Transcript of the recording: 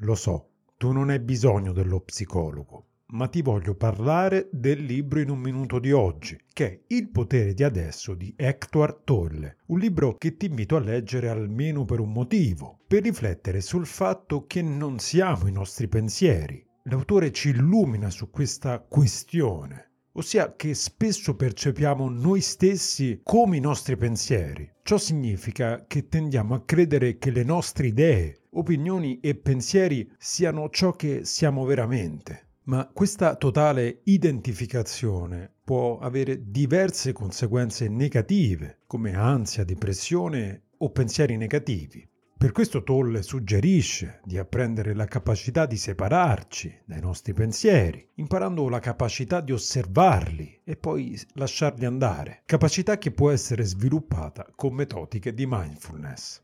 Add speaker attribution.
Speaker 1: lo so, tu non hai bisogno dello psicologo, ma ti voglio parlare del libro in un minuto di oggi, che è Il potere di adesso di Hector Tolle, un libro che ti invito a leggere almeno per un motivo, per riflettere sul fatto che non siamo i nostri pensieri. L'autore ci illumina su questa questione ossia che spesso percepiamo noi stessi come i nostri pensieri. Ciò significa che tendiamo a credere che le nostre idee, opinioni e pensieri siano ciò che siamo veramente. Ma questa totale identificazione può avere diverse conseguenze negative, come ansia, depressione o pensieri negativi. Per questo Tolle suggerisce di apprendere la capacità di separarci dai nostri pensieri, imparando la capacità di osservarli e poi lasciarli andare, capacità che può essere sviluppata con metodiche di mindfulness.